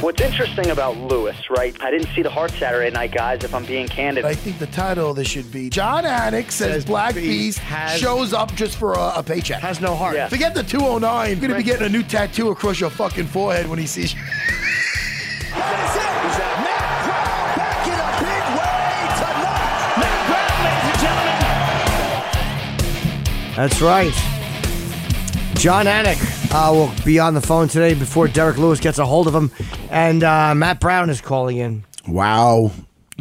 What's interesting about Lewis, right? I didn't see the Heart Saturday Night guys, if I'm being candid. I think the title of this should be Jon Anik says, Says Black Beast Beast has- shows up just for a, a paycheck. Has no heart. Yeah. Forget the 209. You're going to be getting a new tattoo across your fucking forehead when he sees you. That's right. Jon Anik uh, will be on the phone today before Derrick Lewis gets a hold of him, and uh, Matt Brown is calling in. Wow.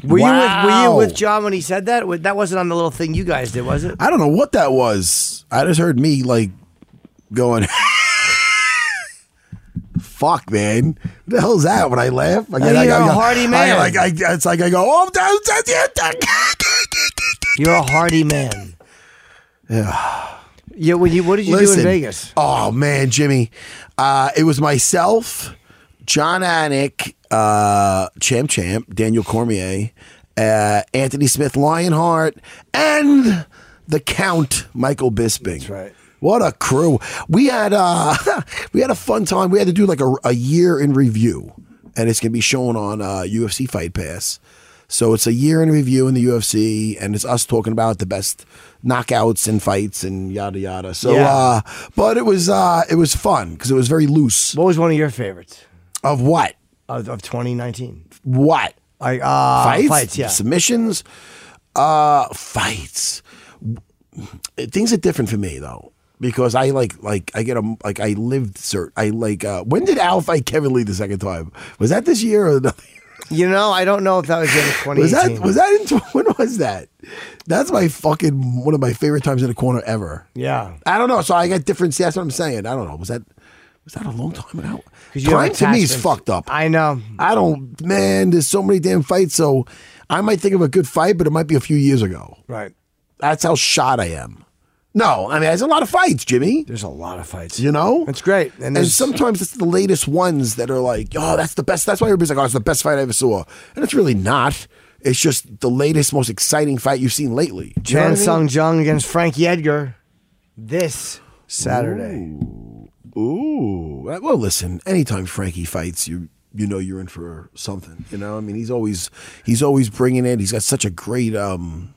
Were you with Were you with John when he said that? That wasn't on the little thing you guys did, was it? I don't know what that was. I just heard me like going. Fuck, man. What the hell's that? When I laugh, I, you're a hardy man. I, like, I, it's like I go, oh, that's, that's it. You're a hardy man. Yeah. Yeah. When you, what did you do in Vegas? Oh man, Jimmy, uh, it was myself, Jon Anik, uh, Champ Champ, Daniel Cormier, uh, Anthony Smith, Lionheart, and the Count Michael Bisping. That's right. What a crew! We had uh, we had a fun time. We had to do like a, a year in review, and it's gonna be shown on uh, UFC Fight Pass. So it's a year in review in the UFC, and it's us talking about the best knockouts and fights and yada yada. So, Yeah. uh, but it was uh, it was fun because it was very loose. What was one of your favorites Of what? of, of 2019? What? Like uh, fights? fights, yeah. Submissions? Uh, fights. Things are different for me though. Because I like like I get a like I lived cert I like uh when did Al fight Kevin Lee the second time? Was that this year or? You know, I don't know if that was in 2018. Was that was that in when was that? That's my fucking one of my favorite times in the corner ever. Yeah. I don't know. So I got different. See, that's what I'm saying. I don't know. Was that was that a long time ago? Time to me is fucked up. I know. I don't. Man, there's so many damn fights. So I might think of a good fight, but it might be a few years ago. Right. That's how shot I am. No, I mean, there's a lot of fights, Jimmy. There's a lot of fights. You know, It's great. And, and sometimes it's the latest ones that are like, oh, that's the best. That's why everybody's like, oh, it's the best fight I ever saw. And it's really not. It's just the latest, most exciting fight you've seen lately. Do you know Chan I Sung mean? Jung against Frankie Edgar this Saturday. Ooh. Well, listen, anytime Frankie fights, you you know you're in for something. You know, I mean, he's always he's always bringing it. He's got such a great um,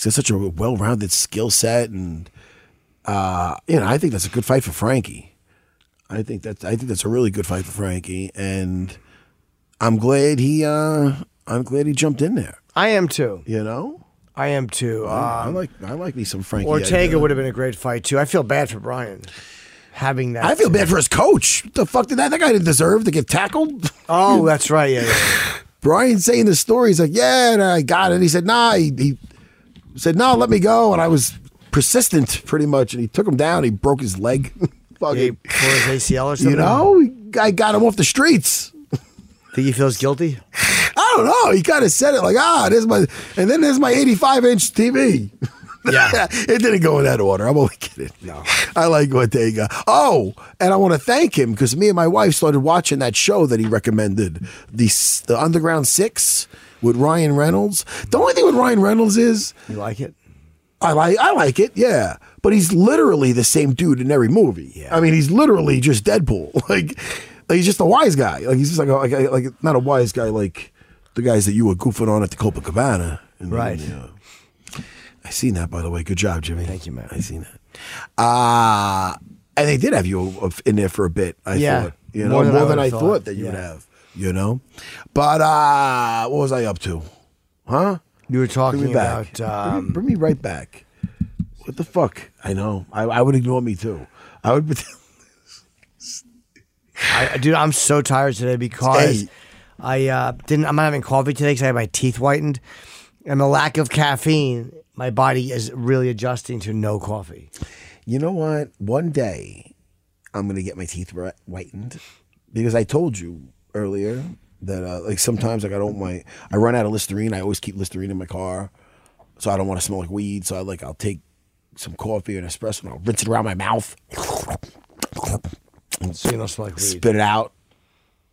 he's got such a well-rounded skill set, and uh, you know, I think that's a good fight for Frankie. I think that's I think that's a really good fight for Frankie, and I'm glad he uh, I'm glad he jumped in there. I am too. You know, I am too. I Um, like I like me some Frankie. Ortega would have been a great fight too. I feel bad for Brian having that. I feel bad for his coach. What the fuck did that? That guy didn't deserve to get tackled. Oh, that's right. Yeah, yeah. Brian saying the story. He's like, yeah, and I got it. He said, nah. He, he said, no, let me go. And I was persistent pretty much. And he took him down. He broke his leg. Fucking, tore his ACL or something. you know, I got him off the streets. think he feels guilty? I don't know. He kind of said it like, ah, there's my, and then there's my 85 inch TV. Yeah. it didn't go in that order. I'm only kidding. No. I like Ortega. Oh, and I want to thank him because me and my wife started watching that show that he recommended, the the Underground Six with Ryan Reynolds. The only thing with Ryan Reynolds is You like it? I like I like it, yeah. But he's literally the same dude in every movie. Yeah. I mean, he's literally just Deadpool. Like, like he's just a wise guy. Like he's just like a, like, a- like not a wise guy like the guys that you were goofing on at the Copacabana. And, Right. uh, I seen that by the way. Good job, Jimmy. Thank you, man. I seen that. Uh and they did have you in there for a bit. I Yeah, thought, you know, more more than I than, I, thought, thought, that you would have. You know, but uh what was I up to? Huh? You were Bring talking back. about. bring, Um, me, bring me right back. What the fuck? I know. I, I would ignore me too. I would. I, dude, I'm so tired today because Hey. I uh, didn't. I'm not having coffee today because I had my teeth whitened, and the lack of caffeine. My body is really adjusting to no coffee. You know what? One day, I'm gonna get my teeth whitened because I told you earlier that uh, like sometimes like I don't my I run out of Listerine. I always keep Listerine in my car, so I don't want to smell like weed. So I like I'll take some coffee or an espresso and I'll rinse it around my mouth, So you don't smell like weed. spit it out.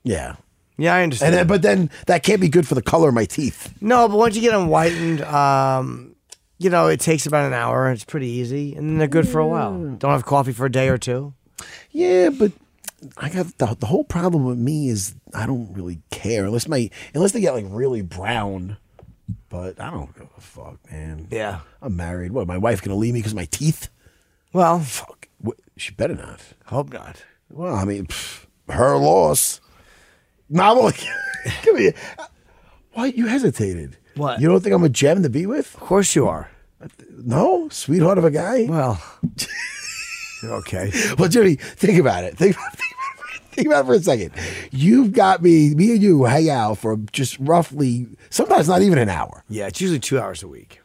Yeah, Yeah, I understand. and then, but then that can't be good for the color of my teeth. no, but once you get them whitened, um, you know, it takes about an hour. It's pretty easy, and then they're good for a while. Don't have coffee for a day or two. Yeah, but I got the, the whole problem with me is I don't really care unless my unless they get like really brown. But I don't give a fuck, man. Yeah. I'm married. What? My wife gonna leave me because my teeth? Well, Fuck. What, she better not. hope not. Well, I mean, pff, her loss. No, I'm only. Come here. Why you hesitated? What? You don't think I'm a gem to be with? Of course you are. No, sweetheart of a guy. Well, okay. Well, Jimmy, think about it. Think about, think about it. Think about it for a second. You've got me, me and you hang out for just roughly, sometimes not even an hour. Yeah, it's usually two hours a week.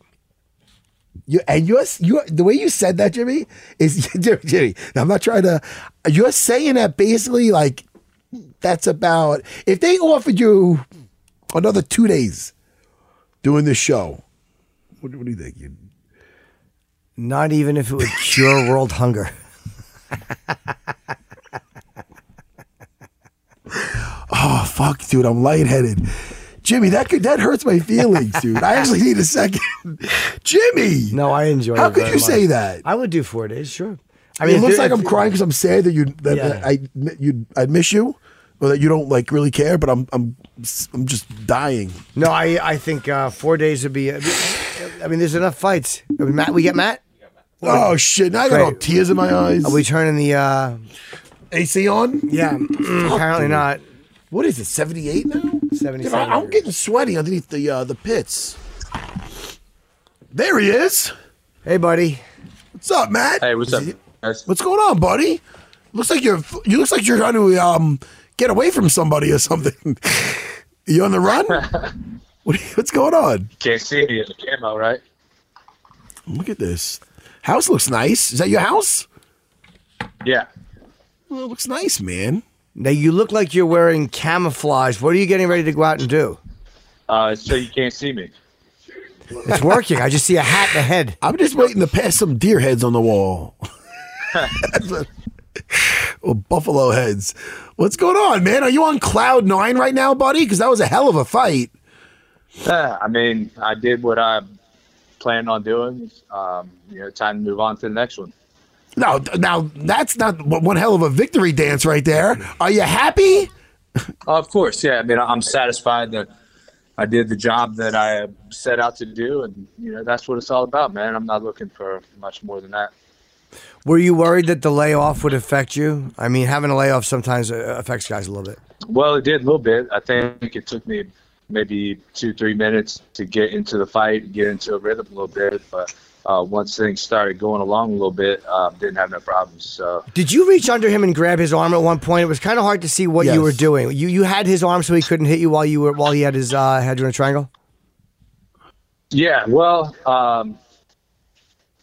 You, and you're, you the way you said that, Jimmy, is Jimmy, Jimmy. I'm not trying to. You're saying that basically like that's about if they offered you another two days doing this show. What, what do you think? You, Not even if it would cure world hunger. oh fuck, dude, I'm lightheaded. Jimmy, that could that hurts my feelings, dude. I actually need a second. Jimmy, No, I enjoy How it. could you say that? I would do four days, sure. I mean, it looks there- like I'm crying because I'm sad that you that, Yeah. I you I'd miss you, or that you don't like really care. But I'm I'm I'm just dying. No, I I think uh, four days would be. I mean, there's enough fights. I mean, Matt, we get Matt. Oh shit! Now I got all tears in my eyes. Are we turning the? uh AC on? Yeah, apparently not. What is it? Seventy eight now? 77 Dude, I, I'm getting sweaty underneath the uh, the pits. There he is. Hey, buddy. What's up, Matt? Hey, what's Is up, he- guys? What's going on, buddy? Looks like you're you looks like you're trying to um get away from somebody or something. you on the run? what, what's going on? Can't see me in the camo, right? Look at this. House looks nice. Is that your house? Yeah. Well, it looks nice, man. Now you look like you're wearing camouflage. What are you getting ready to go out and do? Uh, so you can't see me. It's working. I just see a hat and a head. I'm just waiting to pass some deer heads on the wall. That's or buffalo heads. What's going on, man? Are you on cloud nine right now, buddy? Because that was a hell of a fight. Yeah, I mean, I did what I planned on doing. Um, you know, time to move on to the next one. Now, now that's not one hell of a victory dance right there. Are you happy? of course, yeah. I mean, I'm satisfied that I did the job that I set out to do, and you know, that's what it's all about, man. I'm not looking for much more than that. Were you worried that the layoff would affect you? I mean, having a layoff sometimes uh, affects guys a little bit. Well, it did a little bit. I think it took me maybe two, three minutes to get into the fight, get into a rhythm a little bit. But uh, once things started going along a little bit, uh, didn't have no problems. So Did you reach under him and grab his arm at one point? It was kind of hard to see what Yes. you were doing. You you had his arm so he couldn't hit you while you were while he had his uh, had you in a triangle. yeah, well, um,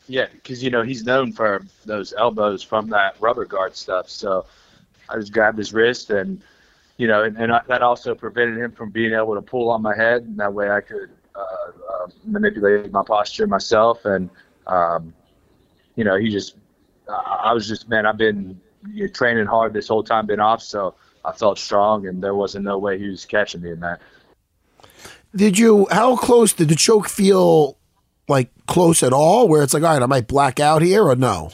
yeah, because you know he's known for those elbows from that rubber guard stuff. So I just grabbed his wrist and. You know, and, and I, that also prevented him from being able to pull on my head, and that way I could uh, uh, manipulate my posture myself. And um, you know, he just, I was just, man, I've been you know, training hard this whole time, been off, so I felt strong, and there wasn't no way he was catching me in that. Did you? How close did the choke feel? Like close at all? Where it's like, all right, I might black out here, or no?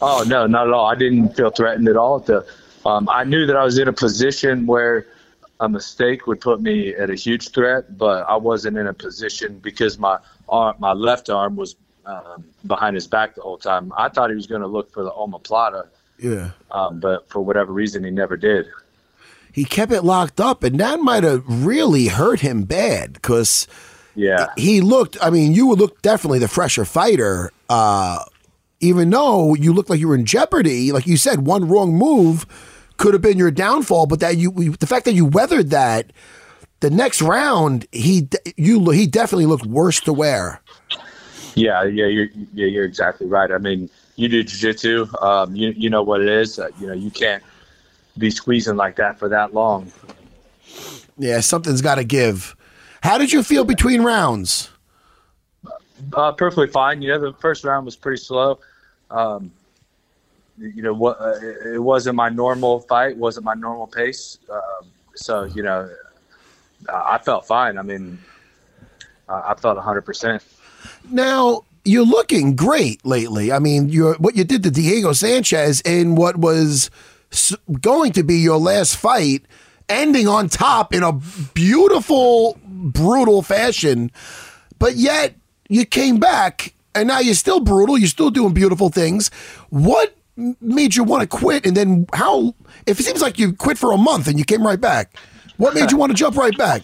Oh no, not at all. I didn't feel threatened at all. The, um, I knew that I was in a position where a mistake would put me at a huge threat, but I wasn't in a position because my arm, my left arm was um, behind his back the whole time. I thought he was going to look for the omoplata Yeah. Um, but for whatever reason, he never did. He kept it locked up, and that might have really hurt him bad because Yeah. he looked. I mean, you would look definitely the fresher fighter, uh, even though you looked like you were in jeopardy. Like you said, one wrong move could have been your downfall. But that you, the fact that you weathered that, the next round, he you he definitely looked worse to wear. Yeah, yeah, you're yeah, you're exactly right. I mean, you do jiu-jitsu, um, you you know what it is. Uh, you know, you can't be squeezing like that for that long. Yeah, something's got to give. How did you feel between rounds? Uh, perfectly fine. You know, the first round was pretty slow. Um, you know what? Uh, it wasn't my normal fight. wasn't my normal pace. Um, so you know, I felt fine. I mean, I felt 100. percent Now you're looking great lately. I mean, you what you did to Diego Sanchez in what was going to be your last fight, ending on top in a beautiful, brutal fashion, but yet you came back and now you're still brutal. You're still doing beautiful things. What made you want to quit? And then how? If it seems like you quit for a month and you came right back, what made you want to jump right back?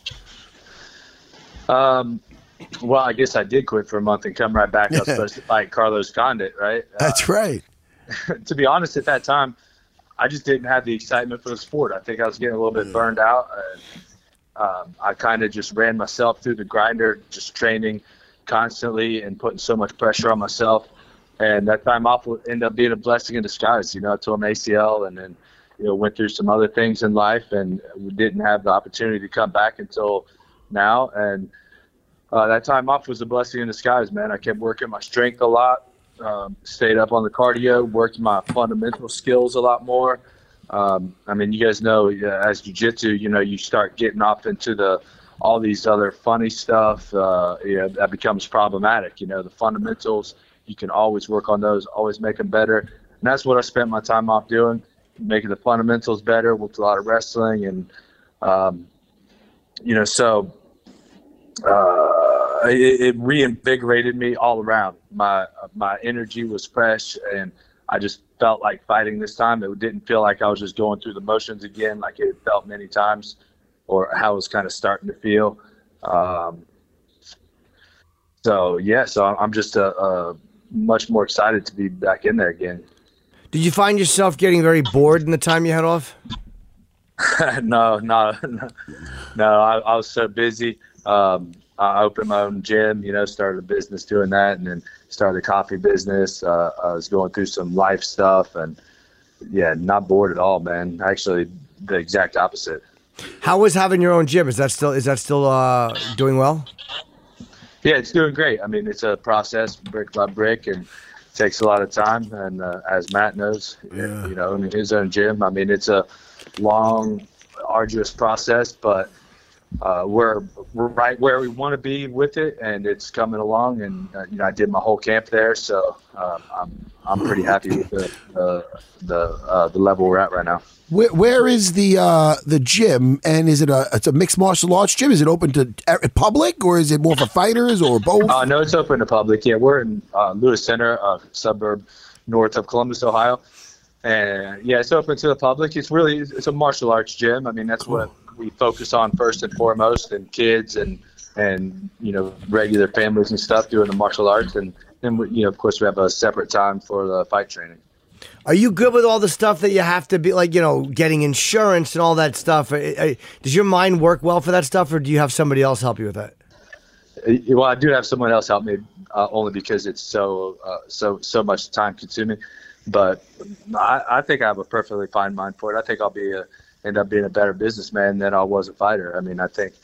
Um, well, I guess I did quit for a month and come right back. I was supposed to fight Carlos Condit, right? That's right. to be honest, at that time, I just didn't have the excitement for the sport. I think I was getting a little bit burned out. And, um, I kind of just ran myself through the grinder, just training constantly and putting so much pressure on myself. And that time off would end up being a blessing in disguise. You know, I tore my ACL and then, you know, went through some other things in life and we didn't have the opportunity to come back until now. And uh, that time off was a blessing in disguise, man. I kept working my strength a lot, um, stayed up on the cardio, worked my fundamental skills a lot more. Um, I mean, you guys know uh, as jiu-jitsu, you know, you start getting off into the all these other funny stuff. Uh, you know, that becomes problematic. You know, the fundamentals you can always work on those, always make them better. And that's what I spent my time off doing, making the fundamentals better. Worked a lot of wrestling, and um, you know, so uh, it, it reinvigorated me all around. My my energy was fresh, and I just felt like fighting this time. It didn't feel like I was just going through the motions again, like it felt many times, or how it was kind of starting to feel. Um, so yeah, so I'm just uh, uh, much more excited to be back in there again. Did you find yourself getting very bored in the time you had off? no, no, no, no. I, I was so busy. Um, I opened my own gym, you know, started a business doing that, and then started a coffee business. Uh, I was going through some life stuff, and yeah, not bored at all, man. Actually, the exact opposite. How was having your own gym? Is that still is that still uh, doing well? Yeah, it's doing great. I mean, it's a process, brick by brick, and takes a lot of time. And uh, as Matt knows, you know, in his own gym, I mean, it's a long, arduous process, but uh, we're, we're right where we want to be with it, and it's coming along. And uh, you know, I did my whole camp there, so um, I'm I'm pretty happy with the uh, the uh, the level we're at right now. Where, where is the uh, the gym? And is it a it's a mixed martial arts gym? Is it open to public or is it more for fighters or both? Uh, no, it's open to public. Yeah, we're in uh, Lewis Center, a suburb north of Columbus, Ohio. And yeah, it's open to the public. It's really it's a martial arts gym. I mean, that's what we focus on first and foremost, and kids and and you know regular families and stuff doing the martial arts, and then we, you know of course we have a separate time for the fight training. Are you good with all the stuff that you have to be like, you know, getting insurance and all that stuff? Does your mind work well for that stuff, or do you have somebody else help you with that? Uh, Well, I do have someone else help me, uh, only because it's so uh, so so much time consuming. But I, I think I have a perfectly fine mind for it. I think I'll be a, end up being a better businessman than I was a fighter. I mean, I think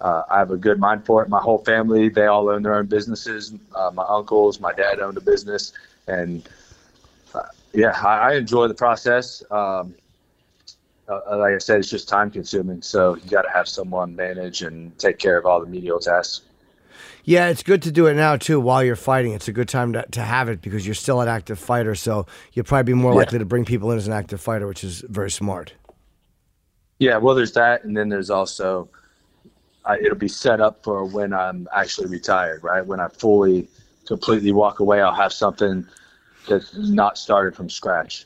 uh, I have a good mind for it. My whole family, they all own their own businesses. Uh, my uncles, my dad owned a business, and uh, yeah, I, I enjoy the process. Um, uh, like I said, it's just time consuming. So you got to have someone manage and take care of all the medial tasks. Yeah, it's good to do it now too while you're fighting. It's a good time to, to have it because you're still an active fighter, so you'll probably be more Yeah. likely to bring people in as an active fighter, which is very smart. Yeah, well, there's that, and then there's also uh, it'll be set up for when I'm actually retired, right? When I fully, completely walk away, I'll have something that's not started from scratch.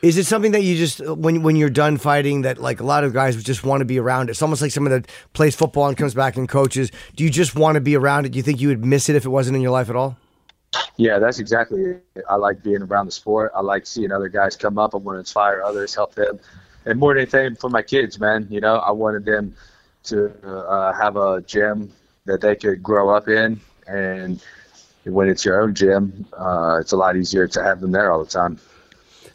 Is it something that you just when when you're done fighting that like a lot of guys just want to be around? It's almost like someone that plays football and comes back and coaches. Do you just want to be around it? Do you think you would miss it if it wasn't in your life at all? Yeah, that's exactly it. I like being around the sport. I like seeing other guys come up. I want to inspire others, help them. And more than anything, for my kids, man, you know, I wanted them to uh, have a gym that they could grow up in. And when it's your own gym, uh, it's a lot easier to have them there all the time.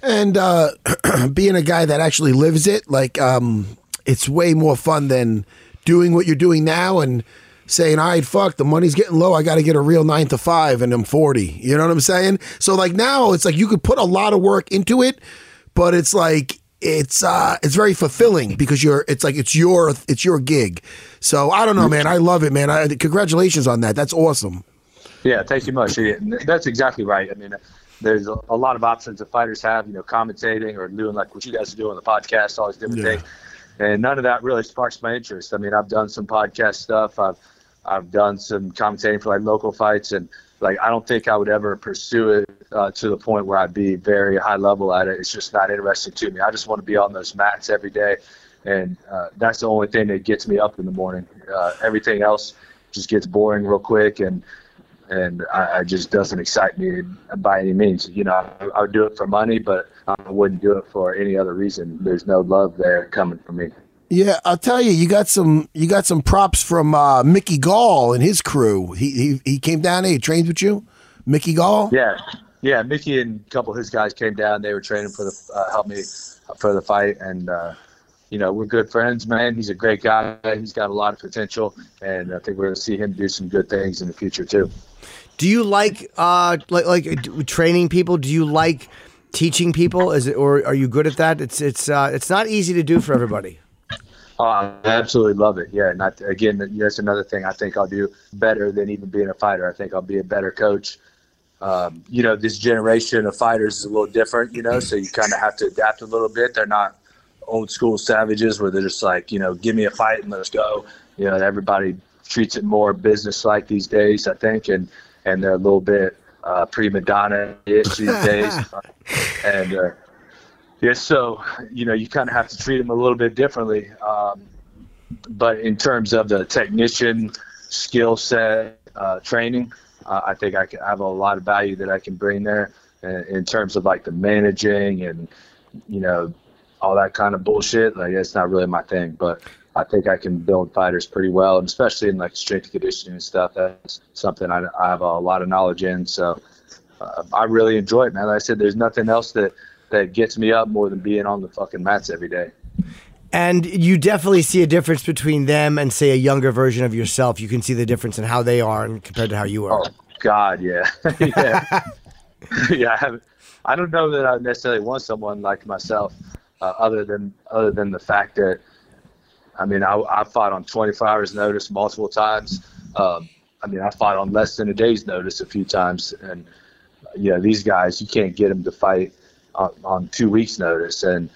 And uh, being a guy that actually lives it, like, um, it's way more fun than doing what you're doing now and saying, all right, fuck, the money's getting low. I got to get a real nine to five and I'm 40. You know what I'm saying? So, like, now it's like you could put a lot of work into it, but it's like, it's uh it's very fulfilling because you're it's like it's your it's your gig. So I don't know, man. I love it, man. I, congratulations on that. That's awesome. Yeah, thank you much. Yeah, that's exactly right. I mean, there's a, a, lot of options that fighters have, you know, commentating or doing like what you guys are doing on the podcast, all these different yeah. things. And none of that really sparks my interest. I mean, I've done some podcast stuff. I've I've done some commentating for like local fights, and like I don't think I would ever pursue it uh, to the point where I'd be very high level at it. It's just not interesting to me. I just want to be on those mats every day, and uh, that's the only thing that gets me up in the morning. Uh, everything else just gets boring real quick, and and I, I, just doesn't excite me by any means. You know, I, I would do it for money, but I wouldn't do it for any other reason. There's no love there coming from me. Yeah, I'll tell you, you got some you got some props from uh, Mickey Gall and his crew. He, he he came down here, he trained with you, Mickey Gall. Yeah, yeah. Mickey and a couple of his guys came down. They were training for the uh, help me for the fight, and uh, you know we're good friends, man. He's a great guy. He's got a lot of potential, and I think we're going to see him do some good things in the future too. Do you like uh like like training people? Do you like teaching people? Is it or are you good at that? It's it's uh, it's not easy to do for everybody. Oh, I absolutely love it. Yeah, and I, again, that's another thing I think I'll do better than even being a fighter. I think I'll be a better coach. Um, you know, this generation of fighters is a little different. You know, so you kind of have to adapt a little bit. They're not old school savages where they're just like, you know, give me a fight and let's go. You know, everybody treats it more business like these days. I think, and and they're a little bit uh, prima donna ish these days, and. Uh, yeah, so you know you kind of have to treat them a little bit differently. Um, but in terms of the technician skill set uh, training, uh, I think I, can, I have a lot of value that I can bring there in, in terms of like the managing and you know all that kind of bullshit. Like it's not really my thing, but I think I can build fighters pretty well, and especially in like strength conditioning and stuff. That's something I, I have a lot of knowledge in. So uh, I really enjoy it, man. Like I said, there's nothing else that that gets me up more than being on the fucking mats every day. And you definitely see a difference between them and say a younger version of yourself. You can see the difference in how they are and compared to how you are. Oh God, yeah, yeah, yeah. I, I, don't know that I necessarily want someone like myself, uh, other than other than the fact that, I mean, I, I fought on 24 hours notice multiple times. Um, I mean, I fought on less than a day's notice a few times, and you know, these guys, you can't get them to fight on, on two weeks' notice, and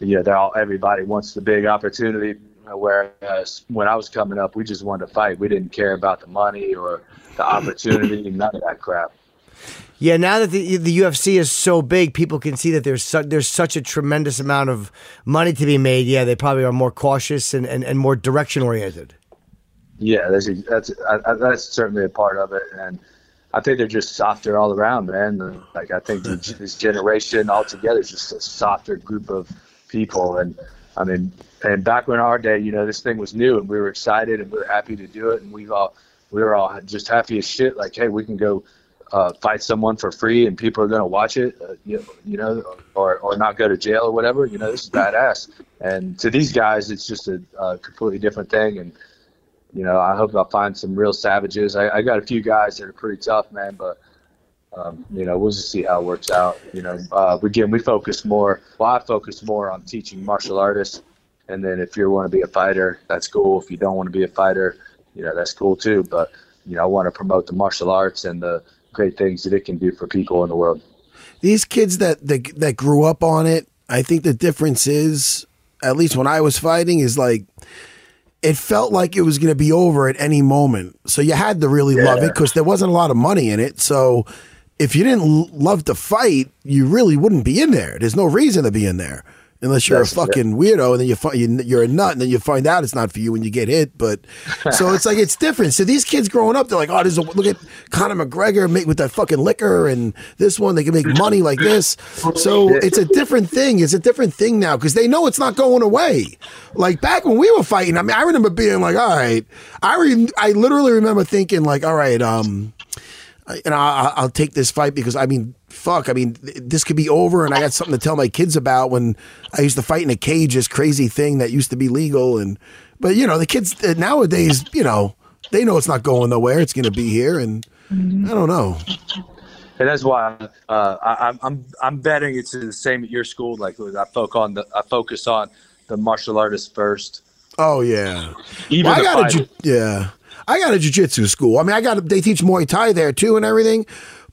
you know, they're all everybody wants the big opportunity. Whereas when I was coming up, we just wanted to fight. We didn't care about the money or the opportunity, none of that crap. Yeah, now that the the UFC is so big, people can see that there's su- there's such a tremendous amount of money to be made. Yeah, they probably are more cautious and, and, and more direction oriented. Yeah, that's that's that's certainly a part of it, and I think they're just softer all around, man. Like I think this generation altogether is just a softer group of people, and I mean, and back when our day, you know, this thing was new, and we were excited and we were happy to do it, and we all we were all just happy as shit. Like, hey, we can go uh, fight someone for free, and people are gonna watch it, uh, you, you know, or or not go to jail or whatever. You know, this is badass. And to these guys, it's just a, a completely different thing, and you know, I hope I'll find some real savages. I, I got a few guys that are pretty tough, man, but um, you know, we'll just see how it works out. You know, uh, again, we focus more. Well, I focus more on teaching martial artists, and then if you want to be a fighter, that's cool. If you don't want to be a fighter, you know, that's cool too. But you know, I want to promote the martial arts and the great things that it can do for people in the world. These kids that that, that grew up on it, I think the difference is, at least when I was fighting, is like it felt like it was going to be over at any moment. So you had to really yeah. love it because there wasn't a lot of money in it. So if you didn't l- love to fight, you really wouldn't be in there. There's no reason to be in there unless you're That's a fucking weirdo and then you find you, you're a nut and then you find out it's not for you when you get hit. But so it's like it's different. So these kids growing up, they're like, oh, there's a look at Conor McGregor make with that fucking liquor and this one they can make money like this. So it's a different thing. It's a different thing now because they know it's not going away. Like back when we were fighting, I mean, I remember being like, all right, I re- I literally remember thinking like, all right, um and I, I'll take this fight because I mean, fuck, I mean, th- this could be over, and I got something to tell my kids about when I used to fight in a cage, this crazy thing that used to be legal, and but you know, the kids uh, nowadays, you know, they know it's not going nowhere; it's going to be here, and I don't know. and that's why uh, I, I'm I'm I'm betting it's the same at your school. Like I focus on the I focus on the martial artist first. Oh yeah, Even Well, I the got a fighter. ju- yeah, I got a jujitsu school. I mean, I got they teach Muay Thai there too and everything,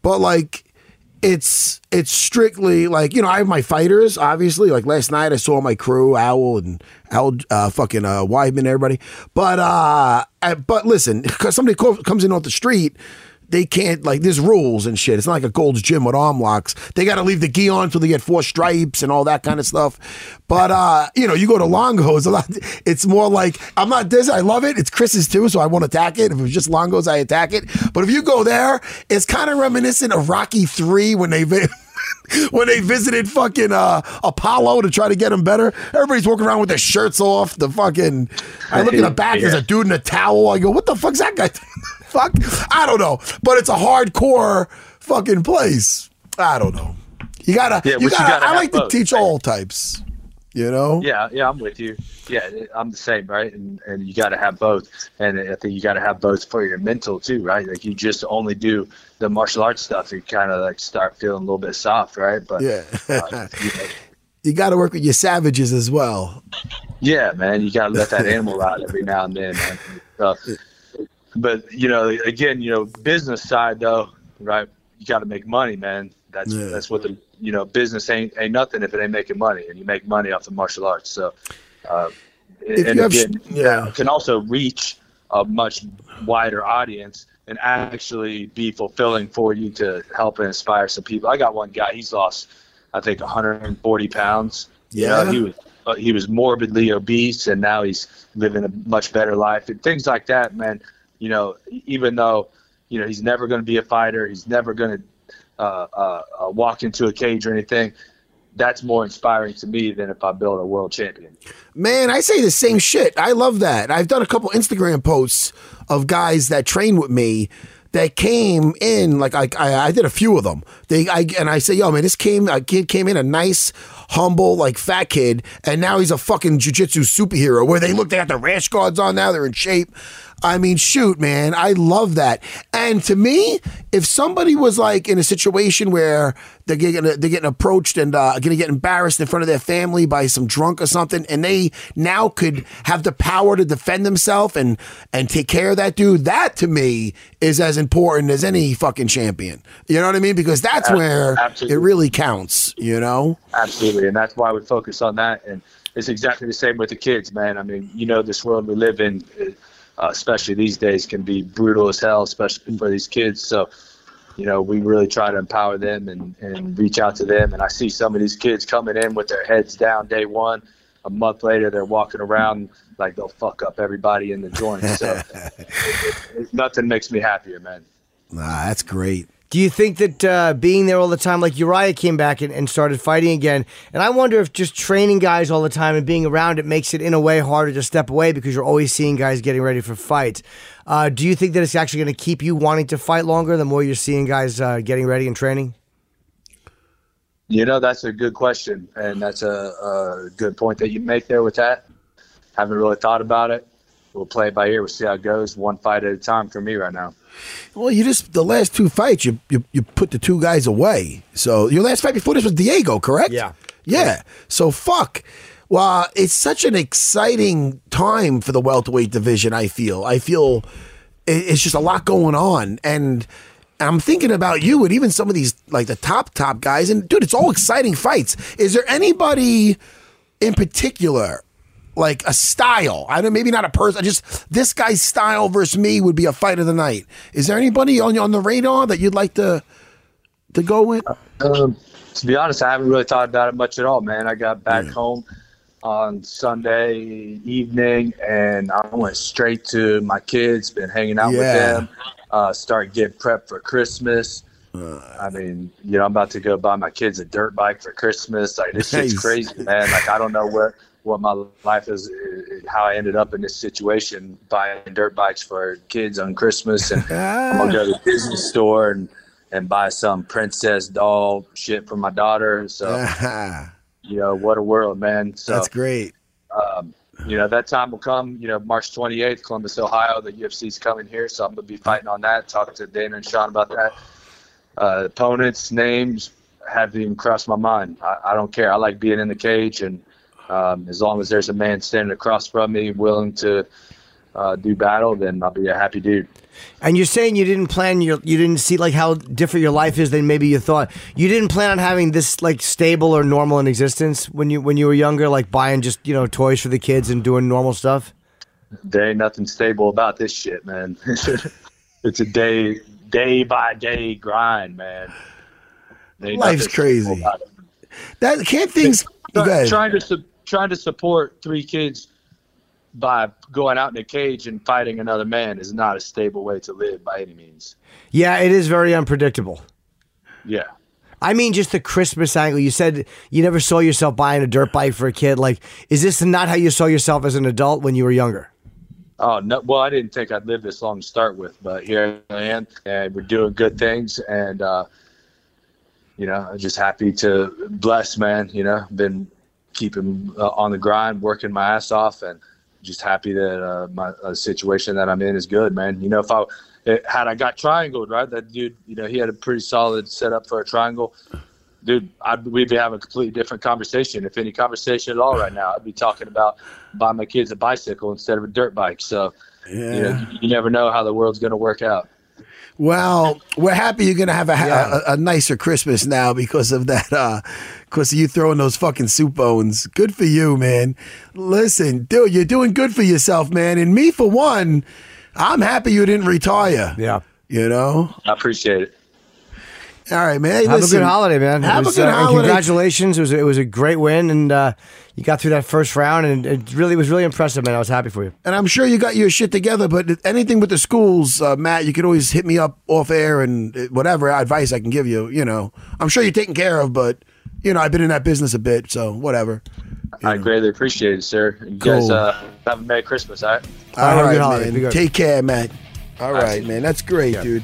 but like. It's it's strictly like you know I have my fighters obviously. Like last night I saw my crew Owl and Owl uh, fucking uh, Weidman everybody. But uh uh, but listen because somebody co- comes in off the street they can't like there's rules and shit. It's not like a Gold's Gym with arm locks. They got to leave the gi on until they get four stripes and all that kind of stuff. But uh, you know, you go to Longo's a lot. It's more like I'm not this. I love it. It's Chris's too, so I won't attack it. If it was just Longo's, I attack it. But if you go there, it's kind of reminiscent of Rocky Three when they. When they visited fucking uh, Apollo to try to get him better, everybody's walking around with their shirts off. The fucking, I look in the back, there's a dude in a towel. I go, what the fuck's that guy? Fuck, I don't know, but it's a hardcore fucking place. I don't know. You gotta, Yeah, you gotta. gotta I like to both. teach all types. You know. Yeah, yeah, I'm with you. Yeah, I'm the same, right? And and you got to have both, and I think you got to have both for your mental too, right? Like you just only do the martial arts stuff, you kind of like start feeling a little bit soft, right? But Yeah. uh, you know, You got to work with your savages as well. yeah, man, you got to let that animal out every now and then, man. Uh, but you know, again, you know, business side though, right? You got to make money, man. That's Yeah. that's what the you know business ain't ain't nothing if it ain't making money, and you make money off the martial arts. So, uh, If and you have- again, yeah. can also reach a much wider audience and actually be fulfilling for you to help and inspire some people. I got one guy; he's lost, I think, 140 pounds. You know, Yeah. he was uh, he was morbidly obese, and now he's living a much better life and things like that, man. You know, even though you know he's never going to be a fighter, he's never going to uh, uh, uh, walk into a cage or anything. That's more inspiring to me than if I build a world champion. Man, I say the same shit. I love that. I've done a couple Instagram posts of guys that train with me that came in like I, I, I did a few of them. They I and I say, yo man, this came a kid came in a nice, humble, like fat kid, and now he's a fucking jujitsu superhero. Where they look, they got the rash guards on now, they're in shape. I mean, shoot, man, I love that. And to me, if somebody was like in a situation where they're getting they're getting approached and uh, going to get embarrassed in front of their family by some drunk or something, and they now could have the power to defend themselves and and take care of that dude, that to me is as important as any fucking champion. You know what I mean? Because that's where Absolutely. it really counts. You know? Absolutely, and that's why we focus on that. And it's exactly the same with the kids, man. I mean, you know, this world we live in, uh, especially these days, can be brutal as hell, especially for these kids. So, you know, we really try to empower them and, and reach out to them. And I see some of these kids coming in with their heads down day one. A month later, they're walking around like they'll fuck up everybody in the joint. So, it, nothing makes me happier, man. Nah, that's great. Do you think that uh, being there all the time, like Uriah came back and, and started fighting again, and I wonder if just training guys all the time and being around it makes it in a way harder to step away because you're always seeing guys getting ready for fights. Uh, do you think that it's actually going to keep you wanting to fight longer the more you're seeing guys uh, getting ready and training? You know, that's a good question, and that's a, a good point that you make there with that. Haven't really thought about it. We'll play it by ear. We'll see how it goes, one fight at a time for me right now. Well, you just the last two fights you, you you put the two guys away. So your last fight before this was Diego, correct? Yeah. Yeah. So fuck. Well, it's such an exciting time for the welterweight division. I feel. I feel it's just a lot going on, and I'm thinking about you and even some of these like the top top guys. And dude, it's all exciting fights. Is there anybody in particular? Like a style, I don't. Maybe not a person. I just this guy's style versus me would be a fight of the night. Is there anybody on on the radar that you'd like to to go with? Um, to be honest, I haven't really thought about it much at all, man. I got back Yeah. home on Sunday evening and I went straight to my kids, been hanging out with them, uh, start getting prepped for Christmas. Uh, I mean, you know, I'm about to go buy my kids a dirt bike for Christmas. Like this shit's Nice. crazy, man. Like I don't know what what my life is, how I ended up in this situation buying dirt bikes for kids on Christmas, and I'm gonna go to the Disney store and and buy some princess doll shit for my daughter. So you know, what a world, man. So That's great. um, you know, that time will come. You know, March 28th, Columbus, Ohio. The UFC's coming here, so I'm gonna be fighting on that. Talk to Dana and Sean about that. Uh, opponents, names haven't even crossed my mind. I, I don't care. I like being in the cage, and um, as long as there's a man standing across from me, willing to uh, do battle, then I'll be a happy dude. And you're saying you didn't plan your, you didn't see like how different your life is than maybe you thought. You didn't plan on having this like stable or normal in existence when you when you were younger, like buying just you know toys for the kids and doing normal stuff. There ain't nothing stable about this shit, man. it's a day day by day grind, man. Life's crazy. That can't things. Try- trying to trying to support three kids by going out in a cage and fighting another man is not a stable way to live by any means. Yeah, it is very unpredictable. Yeah. I mean, just the Christmas angle. You said you never saw yourself buying a dirt bike for a kid. Like, is this not how you saw yourself as an adult when you were younger? Oh no! Well, I didn't think I'd live this long to start with, but here I am, and we're doing good things, and uh, you know, just happy to bless, man. You know, been keeping uh, on the grind, working my ass off, and just happy that uh, my uh, situation that I'm in is good, man. You know, if I it, had I got triangled, right, that dude, you know, he had a pretty solid setup for a triangle. Dude, I'd, we'd be having a completely different conversation. If any conversation at all right now, I'd be talking about buying my kids a bicycle instead of a dirt bike. So, you know, you never know how the world's going to work out. Well, we're happy you're gonna have a, Yeah. a, a nicer Christmas now because of that. uh Because you throwing those fucking soup bones. Good for you, man. Listen, dude, you're doing good for yourself, man. And me, for one, I'm happy you didn't retire. Yeah. You know. I appreciate it. All right, man. Hey, Have listen, a good holiday, man. Have was, a good uh, holiday. congratulations. It was it was a great win, and uh, you got through that first round, and it really was really impressive, man. I was happy for you. And I'm sure you got your shit together, but anything with the schools, uh, Matt, you can always hit me up off air and uh, whatever advice I can give you. You know, I'm sure you're taken care of, but you know, I've been in that business a bit, so whatever. I greatly appreciate it, sir. You guys Cool. uh, have a Merry Christmas, all right? All have a right, man. Take care, Matt. All right. right, man. That's great, dude.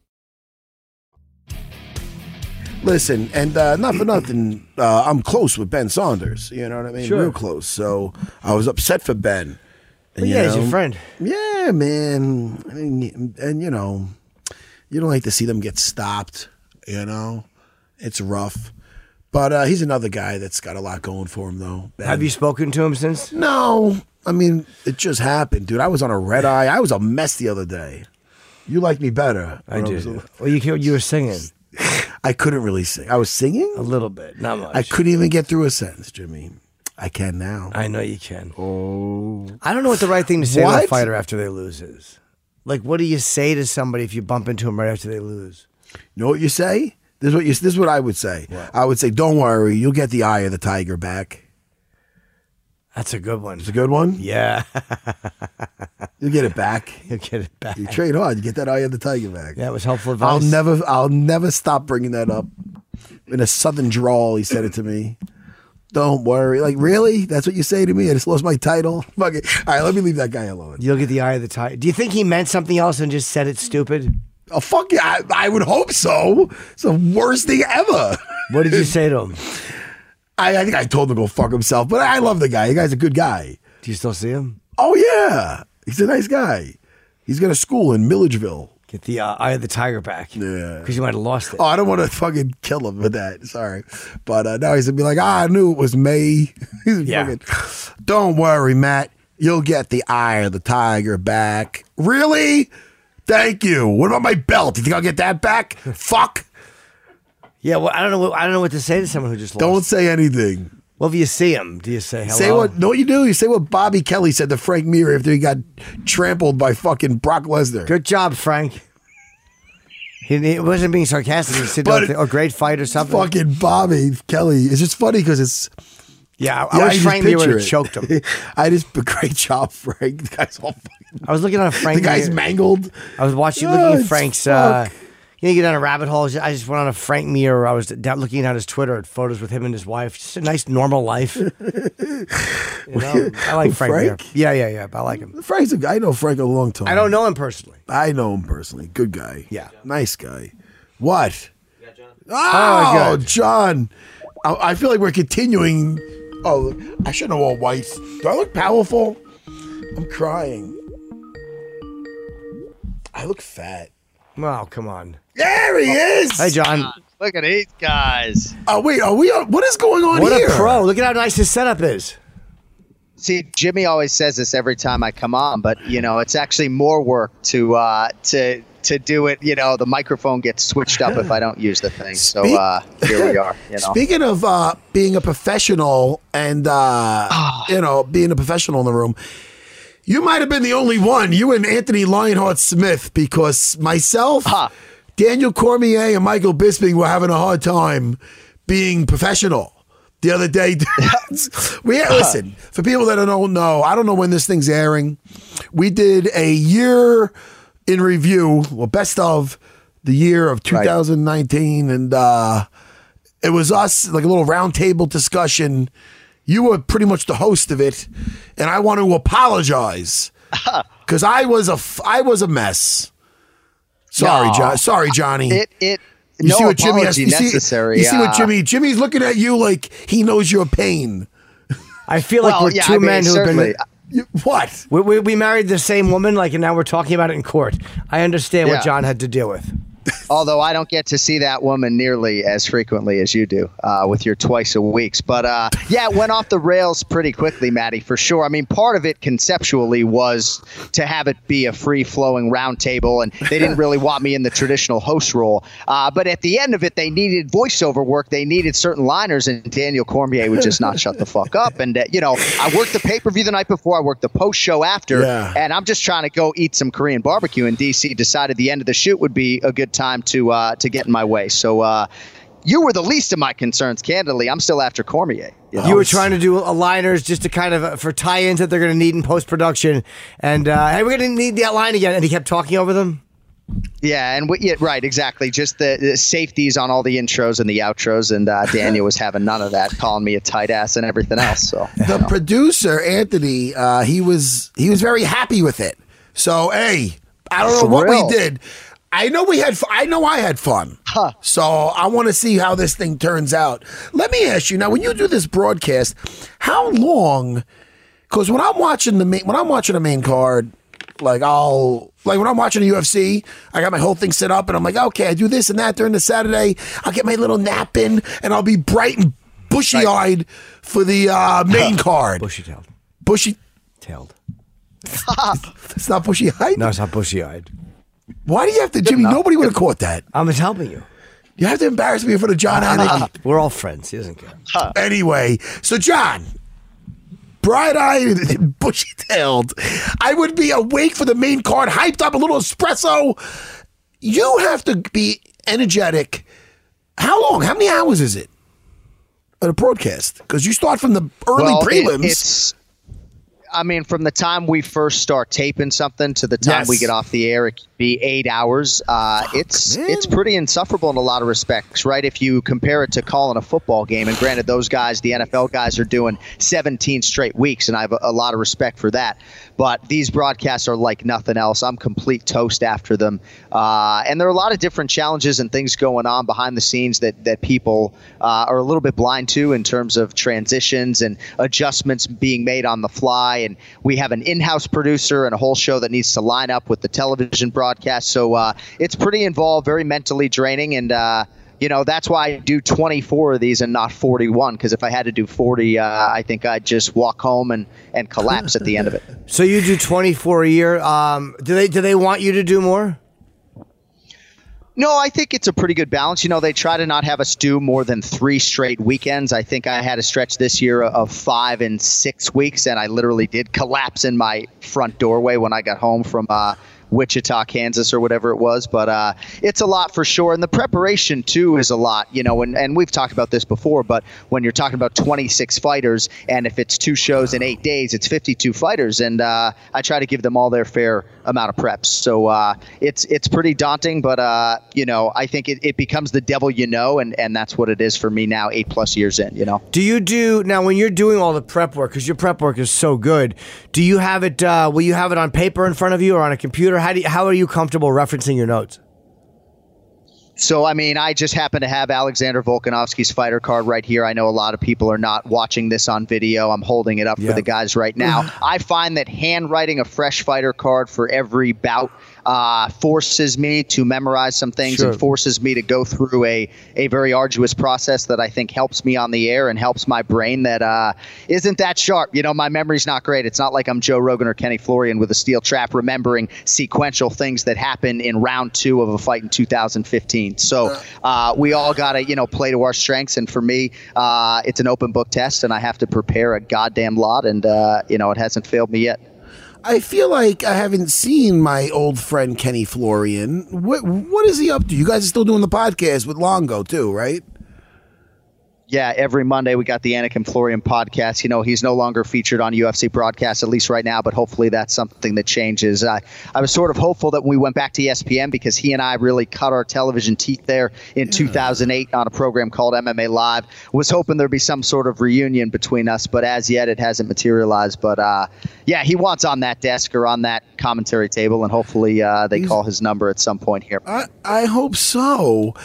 Listen, and uh, not for nothing, uh, I'm close with Ben Saunders. You know what I mean? Sure. Real close. So I was upset for Ben. And, yeah, you he's your friend. Yeah, man. I mean, and you know, you don't like to see them get stopped. You know, it's rough. But uh, he's another guy that's got a lot going for him, though. Ben. Have you spoken to him since? No, I mean it just happened, dude. I was on a red eye. I was a mess the other day. You like me better. I did. was- Well, you you were singing I couldn't really sing. I was singing. a little bit, not much. I couldn't even get through a sentence, Jimmy. I can now. I know you can. Oh, I don't know what the right thing to say to a What? fighter after they lose is. Like, what do you say to somebody if you bump into them right after they lose? You know what you say? This is what you. This is what I would say. I would say, "Don't worry, you'll get the eye of the tiger back." That's a good one. It's a good one. Yeah, You'll get it back. you'll get it back. You trade hard. You get that eye of the tiger back. Yeah, it was helpful advice. I'll never. I'll never stop bringing that up. in a southern drawl. He said it to me. Don't worry. Like, really? That's what you say to me? I just lost my title. Fuck it. All right, let me leave that guy alone. You'll get the eye of the tiger. Do you think he meant something else and just said it stupid? Oh, fuck yeah. I, I would hope so. It's the worst thing ever. What did you say to him? I, I think I told him to go fuck himself, but I love the guy. The guy's a good guy. Do you still see him? Oh, yeah. He's a nice guy. He's got a school in Milledgeville. Get the uh, eye of the tiger back. Yeah. Because you might have lost it. Oh, I don't want to fucking kill him with that. Sorry. But uh, now he's going to be like, ah, I knew it was me. he's Yeah. fucking, don't worry, Matt. You'll get the eye of the tiger back. Really? Thank you. What about my belt? You think I'll get that back? Fuck. Yeah, well, I don't know. What, I don't know what to say to someone who just lost. Don't say anything. Well, if you see him, do you say hello? Say what? What you do? You say what Bobby Kelly said to Frank Mir after he got trampled by fucking Brock Lesnar. Good job, Frank. He, he wasn't being sarcastic. He said, But- "Oh, great fight or something." Fucking Bobby Kelly. It's just funny because it's. Yeah, I Yeah, wish just Frank Mir would have choked him. I just great job, Frank. The guy's all fucking. I was looking at a Frank. The guy's Mir- mangled. I was watching, Oh, looking at it's Frank's. Uh. You know, you get down a rabbit hole. I just went on a Frank Mir. I was down, looking at his Twitter at photos with him and his wife. Just a nice, normal life. You know, I like Who, Frank, Mir. Yeah, yeah, yeah. I like him. Frank's a guy. I know Frank a long time. I don't know him personally. I know him personally. Good guy. Yeah. Nice guy. What? Oh, Oh, good. John. I, I feel like we're continuing. Oh, I should know all white. Do I look powerful? I'm crying. I look fat. Oh, come on. There he is. Hey, John. Look at these guys. Oh wait, are we? On, what is going on What here? a pro. Look at how nice his setup is. See, Jimmy always says this every time I come on, but you know, it's actually more work to uh, to to do it. You know, the microphone gets switched up if I don't use the thing. So Speak- uh, here we are. You know, Speaking of uh, being a professional and uh, you know being a professional in the room, you might have been the only one. You and Anthony Lionheart Smith, because myself, Daniel Cormier, and Michael Bisping were having a hard time being professional. The other day, we had, listen for people that don't know. I don't know when this thing's airing. We did a year in review, well, best of the year of 2019, and uh, it was us like a little roundtable discussion. You were pretty much the host of it, and I want to apologize because I was a I was a mess. Sorry, No. John. Sorry, Johnny. it it you no see what Jimmy has apology you see, necessary. you see what Jimmy Jimmy's looking at you like he knows your pain. I feel like Well, we're yeah, two I mean, men who have been. what? We, we, we married the same woman, like, and now we're talking about it in court. I understand Yeah. what John had to deal with. Although I don't get to see that woman nearly as frequently as you do uh, with your twice a weeks. But uh, yeah, it went off the rails pretty quickly, Maddie, for sure. I mean, part of it conceptually was to have it be a free flowing roundtable, and they didn't really want me in the traditional host role. Uh, but at the end of it, they needed voiceover work. They needed certain liners, and Daniel Cormier would just not shut the fuck up. And, uh, you know, I worked the pay per view the night before, I worked the post show after, Yeah. and I'm just trying to go eat some Korean barbecue. And DC decided the end of the shoot would be a good time to uh, to get in my way. So uh, you were the least of my concerns. Candidly, I'm still after Cormier. you know? You were trying to do aligners just to kind of uh, for tie-ins that they're going to need in post production, and uh, hey, we're going to need that line again. And he kept talking over them. Yeah, and we, yeah, right, exactly. Just the, the safeties on all the intros and the outros, and uh, Daniel was having none of that, calling me a tight ass and everything else. So The producer Anthony, uh, he was he was very happy with it. So hey, I don't know what we did. I know we had. fu- I know I had fun. So I want to see how this thing turns out. Let me ask you now: when you do this broadcast, how long? Because when I'm watching the main, when I'm watching a main card, like I'll like when I'm watching the UFC, I got my whole thing set up, and I'm like, okay, I do this and that during the Saturday. I'll get my little nap in, and I'll be bright and bushy eyed for the uh, main card. Bushy tailed. Bushy. Tailed. It's not bushy eyed. No, it's not bushy eyed. Why do you have to, Jimmy? Nobody would have caught that. I'm just helping you. You have to embarrass me in front of Jon Anik. We're all friends. He doesn't care. anyway, so John, bright eyed, bushy tailed, I would be awake for the main card, hyped up, a little espresso. You have to be energetic. How long? How many hours is it? At a broadcast? Because you start from the early Well, it- prelims. it's, I mean, from the time we first start taping something to the time Yes. we get off the air, it, be eight hours. Uh, it's it's pretty insufferable in a lot of respects, right? If you compare it to calling a football game, and granted, those guys, the NFL guys, are doing 17 straight weeks, and I have a, a lot of respect for that. But these broadcasts are like nothing else. I'm complete toast after them, uh, and there are a lot of different challenges and things going on behind the scenes that that people uh, are a little bit blind to in terms of transitions and adjustments being made on the fly. And we have an in-house producer and a whole show that needs to line up with the television broadcast. So uh, it's pretty involved, very mentally draining, and uh, you know that's why I do 24 of these and not 41. Because if I had to do 40, uh, I think I'd just walk home and, and collapse at the end of it. So you do 24 a year. Um, do they do they want you to do more? No, I think it's a pretty good balance. You know, they try to not have us do more than three straight weekends. I think I had a stretch this year of five and six weeks, and I literally did collapse in my front doorway when I got home from uh, Wichita, Kansas, or whatever it was. But uh, it's a lot for sure. And the preparation, too, is a lot, you know, and, and we've talked about this before, but when you're talking about 26 fighters, and if it's two shows in eight days, it's 52 fighters. And uh, I try to give them all their fair amount of preps. So uh, it's it's pretty daunting, but, uh, you know, I think it, it becomes the devil you know, and, and that's what it is for me now, eight plus years in, you know. Do you do now when you're doing all the prep work because your prep work is so good? Do you have it? Uh, will you have it on paper in front of you or on a computer? How do you, how are you comfortable referencing your notes? So, I mean, I just happen to have Alexander Volkanovski's fighter card right here. I know a lot of people are not watching this on video. I'm holding it up for the guys right now. I find that handwriting a fresh fighter card for every bout uh, forces me to memorize some things Sure. and forces me to go through a, a very arduous process that I think helps me on the air and helps my brain that uh, isn't that sharp. You know, my memory's not great. It's not like I'm Joe Rogan or Kenny Florian with a steel trap remembering sequential things that happen in round two of a fight in 2015. So uh, we all got to, you know, play to our strengths. And for me, uh, it's an open book test, and I have to prepare a goddamn lot. And, uh, you know, it hasn't failed me yet. I feel like I haven't seen my old friend Kenny Florian. What what is he up to? You guys are still doing the podcast with Longo too, right? Yeah, every Monday we got the Anik and Florian podcast. You know, he's no longer featured on UFC broadcasts, at least right now, but hopefully that's something that changes. I I was sort of hopeful that when we went back to ESPN because he and I really cut our television teeth there in 2008 on a program called MMA Live. Was hoping there'd be some sort of reunion between us, but as yet it hasn't materialized. But uh, yeah, he wants on that desk or on that commentary table, and hopefully uh, they call his number at some point here. I I hope so.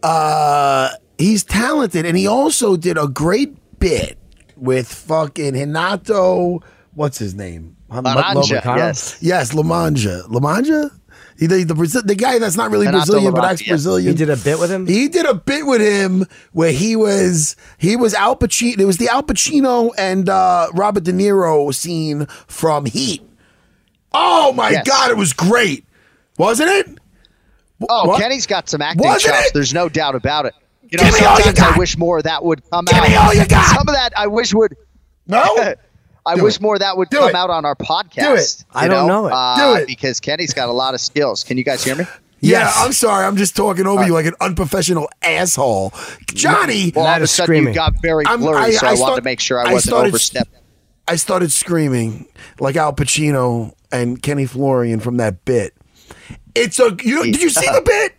Uh, he's talented, and he also did a great bit with fucking Renato. What's his name? Laranja, yes. yes, Lamanja. Lamanja. He, the, the, Brazil- the guy that's not really Renato Brazilian but Laranja, ex-Brazilian. He did a bit with him. He did a bit with him where he was he was Al Pacino. It was the Al Pacino and uh, Robert De Niro scene from Heat. Oh my Yes. god, it was great, wasn't it? Oh, What? Kenny's got some acting chops. There's no doubt about it. You know, Give me all you sometimes got. I wish more of that would come Give out. me all you got. Some of that I wish would. No, I Do wish it. more of that would Do come it. out on our podcast. Do it. I you don't know it. Uh, Do it. because Kenny's got a lot of skills. Can you guys hear me? Yeah, Yes. I'm sorry. I'm just talking over you like an unprofessional asshole, Johnny. Well, all of a sudden screaming. you got very I'm- blurry, I- so I, I wanted start- to make sure I I wasn't started- overstepping. I started screaming like Al Pacino and Kenny Florian from that bit. It's a. You did you see the bit?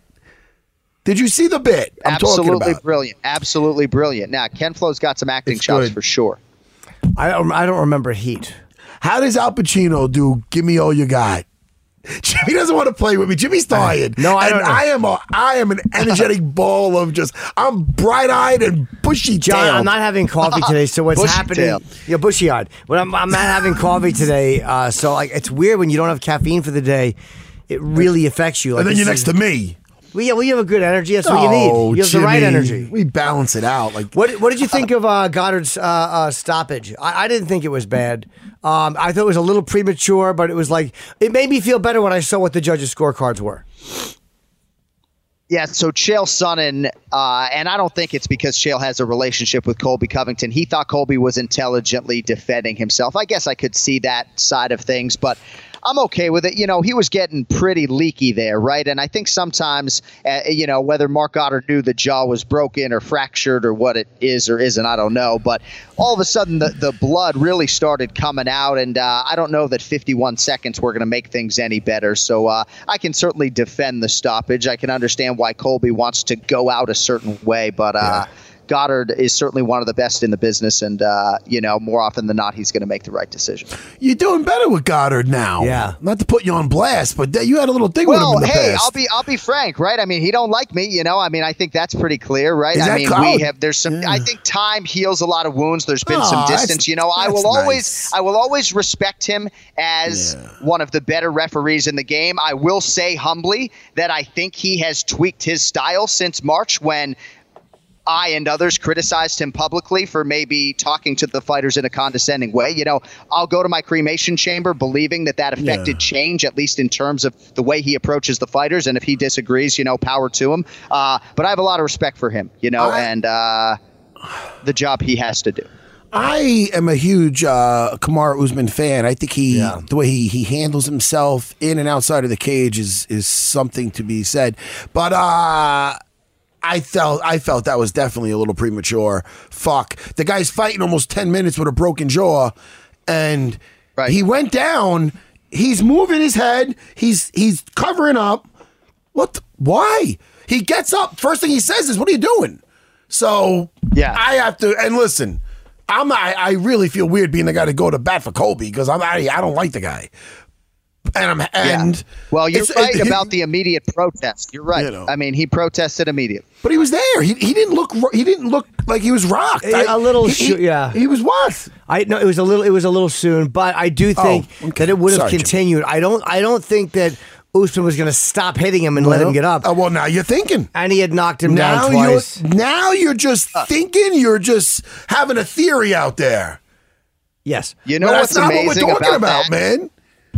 Did you see the bit? I'm talking Absolutely about. brilliant. Absolutely brilliant. Now, Ken Flo's got some acting It's chops good. for sure. I don't, I don't remember Heat. How does Al Pacino do? Give me all you got. Jimmy doesn't want to play with me. Jimmy's tired. no, I don't know. I am a. I am an energetic ball of just. I'm bright eyed and bushy John. I'm not having coffee today, so what's Bushy happening? tail. Yeah, bushy eyed. But I'm, I'm not having coffee today, uh, so like it's weird when you don't have caffeine for the day. It really affects you. Like and then you're is- next to me. Well, yeah, well, you have a good energy. That's what you Oh, need. You have the right Jimmy, energy. We balance it out. Like What What did you think of uh, Goddard's uh, uh, stoppage? I, I didn't think it was bad. Um, I thought it was a little premature, but it was like it made me feel better when I saw what the judges' scorecards were. Yeah, so Chael Sonnen, uh, and I don't think it's because Chael has a relationship with Colby Covington. He thought Colby was intelligently defending himself. I guess I could see that side of things, but I'm okay with it. You know, he was getting pretty leaky there, right? And I think sometimes, uh, you know, whether Marc Goddard knew the jaw was broken or fractured or what it is or isn't, I don't know. But all of a sudden, the, the blood really started coming out. And uh, I don't know that 51 seconds were going to make things any better. So uh, I can certainly defend the stoppage. I can understand why Colby wants to go out a certain way. But, uh, yeah. Goddard is certainly one of the best in the business, and uh, you know more often than not, he's going to make the right decision. You're doing better with Goddard now. Yeah, not to put you on blast, but you had a little thing well, with him in hey, past. I'll be I'll be frank, right? I mean, he don't like me. You know, I mean, I think that's pretty clear, right? Is I that mean, cloud? we have there's some. Yeah. I think time heals a lot of wounds. There's been Oh, some distance. You know, I that's will always. I will always respect him as Yeah. one of the better referees in the game. I will say humbly that I think he has tweaked his style since March when I and others criticized him publicly for maybe talking to the fighters in a condescending way. You know, I'll go to my cremation chamber believing that that affected Yeah. change, at least in terms of the way he approaches the fighters. And if he disagrees, you know, power to him. Uh, but I have a lot of respect for him, you know, I- and uh, the job he has to do. I am a huge uh, Kamaru Usman fan. I think he, Yeah. the way he, he handles himself in and outside of the cage is is something to be said. But uh, I felt I felt that was definitely a little premature. Fuck, the guy's fighting almost ten minutes with a broken jaw, and Right. he went down. He's moving his head. He's he's covering up. What? The, why? He gets up. First thing he says is, "What are you doing?" So Yeah. I have to. And listen, I'm I, I really feel weird being the guy to go to bat for Colby because I'm I, I don't like the guy. And I'm and Well, you're right it- about the immediate protest. You're right. You know. I mean, he protested immediately. But he was there. He, he didn't look. He didn't look like he was rocked. A- a little he, sho- he- yeah. He was what? I know it was a little it was a little soon, but I do think Oh, okay. that it would have Sorry, Jim. continued. I don't I don't think that Usman was going to stop hitting him and let him get up. Oh, well, now you're thinking. and he had knocked him Now down you're twice. now you're just Uh. thinking. You're just having a theory out there. Yes. You know But what's that's not what amazing we're talking about, that? man.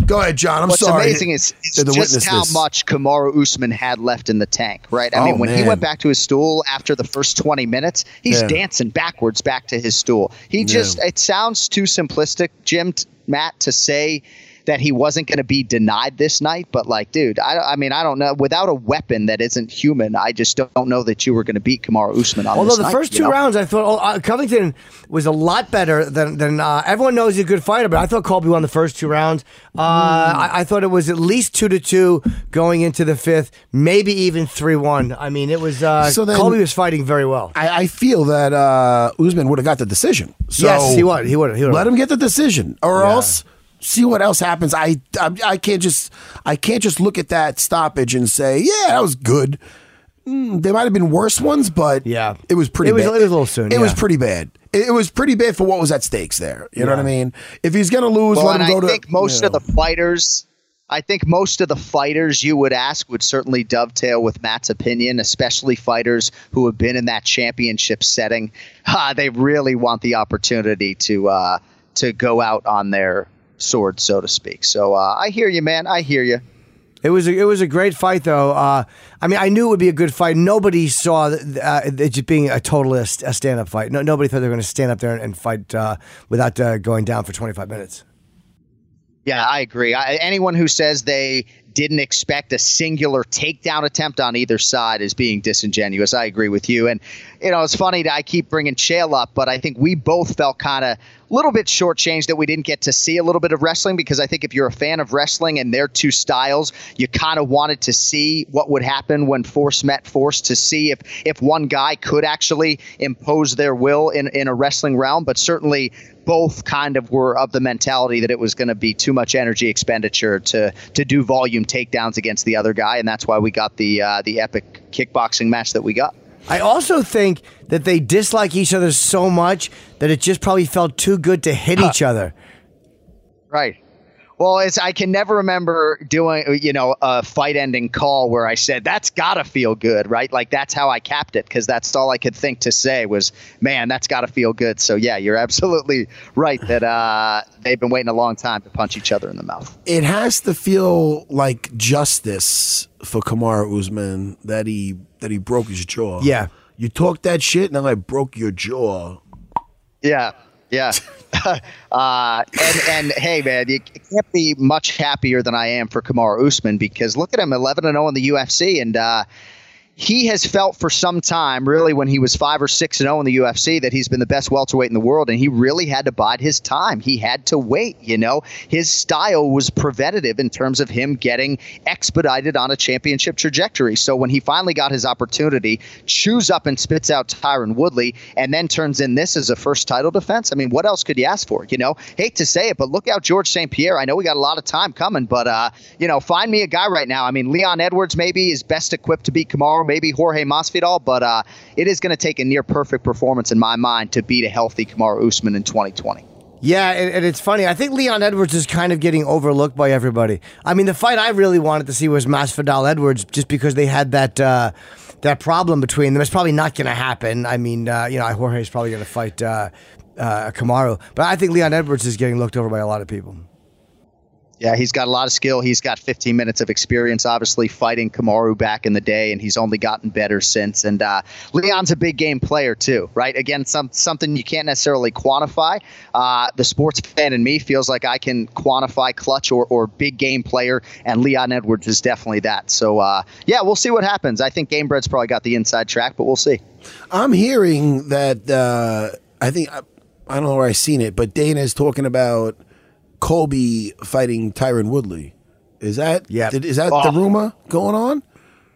Go ahead, John. I'm What's sorry. amazing is, is just witness how much Kamaru Usman had left in the tank, right? I Oh, mean, when he went back to his stool after the first 20 minutes, he's Yeah. dancing backwards back to his stool. He just, it sounds too simplistic, Jim, t- Matt, to say that he wasn't going to be denied this night. But, like, dude, I, I mean, I don't know. Without a weapon that isn't human, I just don't know that you were going to beat Kamaru Usman on Although this the night, first two know? rounds, I thought oh, uh, Covington was a lot better than than uh, everyone knows he's a good fighter, but I thought Colby won the first two rounds. Uh, I, I thought it was at least two to two going into the fifth, maybe even three one. I mean, it was uh, So then- Colby was fighting very well. I, I feel that uh, Usman would have got the decision. So yes, he would. He would. He would. let him get the decision, or Yeah. else see what else happens. I, I I can't just I can't just look at that stoppage and say, yeah, that was good. Mm, there might have been worse ones, but Yeah. it was pretty. It was- bad. it was a little soon, It was pretty bad. It, it was pretty bad for what was at stakes there. You know what I mean? If he's gonna lose, Well, let him go I to. think most you of the fighters, I think most of the fighters you would ask would certainly dovetail with Matt's opinion, especially fighters who have been in that championship setting. Ah, they really want the opportunity to uh, to go out on their sword, so to speak. So uh, I hear you, man. I hear you. It was a, it was a great fight though. Uh, I mean, I knew it would be a good fight. Nobody saw uh, it just being a total a stand up fight. No, nobody thought they were going to stand up there and, and fight uh, without uh, going down for twenty five minutes. Yeah, I agree. I, anyone who says they didn't expect a singular takedown attempt on either side is being disingenuous. I agree with you. And, you know, it's funny that I keep bringing Chael up, but I think we both felt kind of a little bit shortchanged that we didn't get to see a little bit of wrestling because I think if you're a fan of wrestling and their two styles, you kind of wanted to see what would happen when force met force to see if, if one guy could actually impose their will in, in a wrestling realm. But certainly both kind of were of the mentality that it was going to be too much energy expenditure to to do volume takedowns against the other guy, and that's why we got the uh, the epic kickboxing match that we got. I also think that they dislike each other so much that it just probably felt too good to hit each other. Right. Well, it's I can never remember doing you know a fight ending call where I said that's gotta feel good, right? Like that's how I capped it because that's all I could think to say was, man, that's gotta feel good. So yeah, you're absolutely right that uh, they've been waiting a long time to punch each other in the mouth. it has to feel like justice for Kamaru Usman that he that he broke his jaw. Yeah. you talked that shit, and then I broke your jaw. Yeah. Yeah. uh, and and hey man, you can't be much happier than I am for Kamaru Usman because look at him, 11 and 0 in the UFC, and uh, he has felt for some time, really, when he was five or six and zero in the UFC, that he's been the best welterweight in the world, and he really had to bide his time. He had to wait. You know, his style was preventative in terms of him getting expedited on a championship trajectory. So when he finally got his opportunity, chews up and spits out Tyron Woodley, and then turns in this as a first title defense. I mean, what else could you ask for? You know, hate to say it, but look out, George St. Pierre. I know we got a lot of time coming, but uh, you know, find me a guy right now. I mean, Leon Edwards maybe is best equipped to beat Kamaru maybe Jorge Masvidal, but uh, it is going to take a near perfect performance in my mind to beat a healthy Kamaru Usman in 2020. Yeah, and, it's funny. I think Leon Edwards is kind of getting overlooked by everybody. I mean, the fight I really wanted to see was Masvidal Edwards, just because they had that uh, that problem between them. It's probably not going to happen. I mean, uh, you know, Jorge is probably going to fight uh, uh, Kamaru, but I think Leon Edwards is getting looked over by a lot of people. Yeah, he's got a lot of skill. He's got 15 minutes of experience, obviously fighting Kamaru back in the day, and he's only gotten better since. And uh, Leon's a big game player too, right? Again, some something you can't necessarily quantify. Uh, the sports fan in me feels like I can quantify clutch or, or big game player, and Leon Edwards is definitely that. So uh, yeah, we'll see what happens. I think Gamebred's probably got the inside track, but we'll see. I'm hearing that uh, I think I, I don't know where I've seen it, but Dana is talking about Colby fighting Tyron Woodley. Is that yeah? Is that oh. the rumor going on?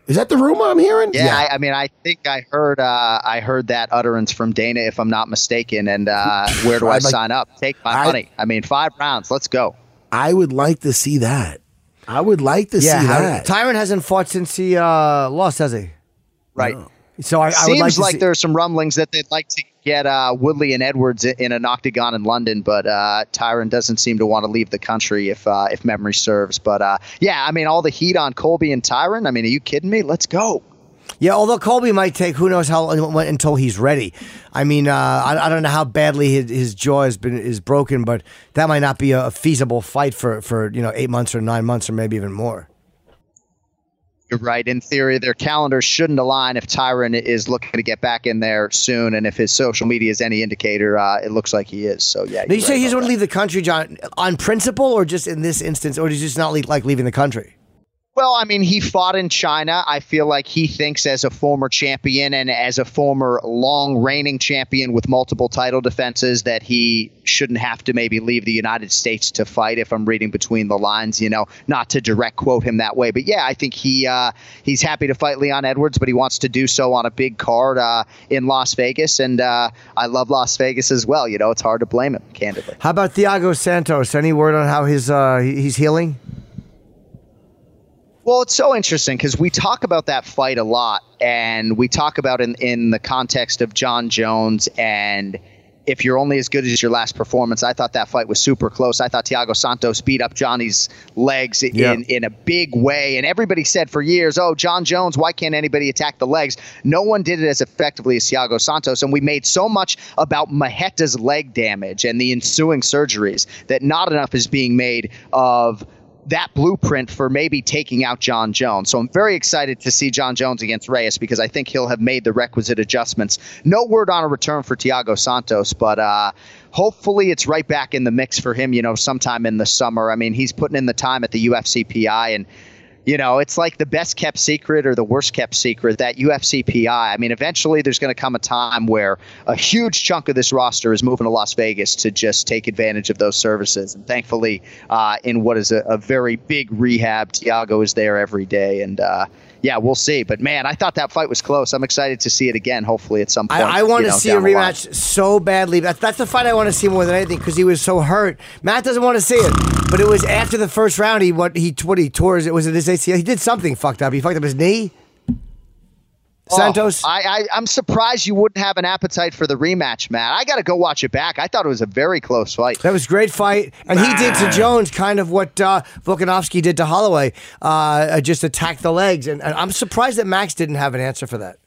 Is that the rumor I'm hearing? Yeah, yeah. I, I, mean, I think I heard uh, I heard that utterance from Dana, if I'm not mistaken. And uh, where do I like, sign up? Take my I, money. I mean, five rounds. Let's go. I would like to see that. I would like to yeah, see that. Tyron hasn't fought since he uh, lost, has he? Right. No. So I, I seems like, like see- there are some rumblings that they'd like to get uh, Woodley and Edwards in an octagon in London, but uh, Tyron doesn't seem to want to leave the country if uh, if memory serves. But uh, yeah, I mean, all the heat on Colby and Tyron. I mean, are you kidding me? Let's go. Yeah, although Colby might take who knows how long until he's ready. I mean, uh, I, I, don't know how badly his, his, jaw has been is broken, but that might not be a, feasible fight for for you know eight months or nine months or maybe even more. You're right. In theory, their calendars shouldn't align if Tyron is looking to get back in there soon, and if his social media is any indicator, uh, it looks like he is. So yeah. Now you say he doesn't want to leave the country, John, on principle, or just in this instance, or does he just not like leaving the country? Well, I mean, he fought in China. I feel like he thinks as a former champion and as a former long reigning champion with multiple title defenses that he shouldn't have to maybe leave the United States to fight if I'm reading between the lines, you know, not to direct quote him that way. But yeah, I think he uh, he's happy to fight Leon Edwards, but he wants to do so on a big card uh, in Las Vegas. And uh, I love Las Vegas as well. You know, it's hard to blame him, candidly. How about Thiago Santos? Any word on how his uh, he's healing? Well, it's so interesting because we talk about that fight a lot, and we talk about in in the context of Jon Jones and if you're only as good as your last performance. I thought that fight was super close. I thought Thiago Santos beat up Johnny's legs yeah. in, in a big way. And everybody said for years, oh, Jon Jones, why can't anybody attack the legs? No one did it as effectively as Thiago Santos. And we made so much about Marreta's leg damage and the ensuing surgeries that not enough is being made of – that blueprint for maybe taking out Jon Jones. So I'm very excited to see Jon Jones against Reyes because I think he'll have made the requisite adjustments. No word on a return for Thiago Santos, but uh, hopefully it's right back in the mix for him, you know, sometime in the summer. I mean, he's putting in the time at the UFCPI and you know, it's like the best kept secret or the worst kept secret that UFCPI. I mean, eventually there's going to come a time where a huge chunk of this roster is moving to Las Vegas to just take advantage of those services. And thankfully, uh, in what is a, a, very big rehab, Thiago is there every day. And, uh, yeah, we'll see. But man, I thought that fight was close. I'm excited to see it again. Hopefully, at some point. I, I want to know, see a rematch so badly. That's, that's the fight I want to see more than anything because he was so hurt. Matt doesn't want to see it, but it was after the first round. He what he what he tore it was it his ACL. He did something fucked up. He fucked up his knee. Oh, Santos. Oh, I, I am surprised you wouldn't have an appetite for the rematch, Matt. I got to go watch it back. I thought it was a very close fight. That was a great fight, and he did to Jones kind of what uh, Volkanovski did to Holloway, uh, just attack the legs. And, and I'm surprised that Max didn't have an answer for that.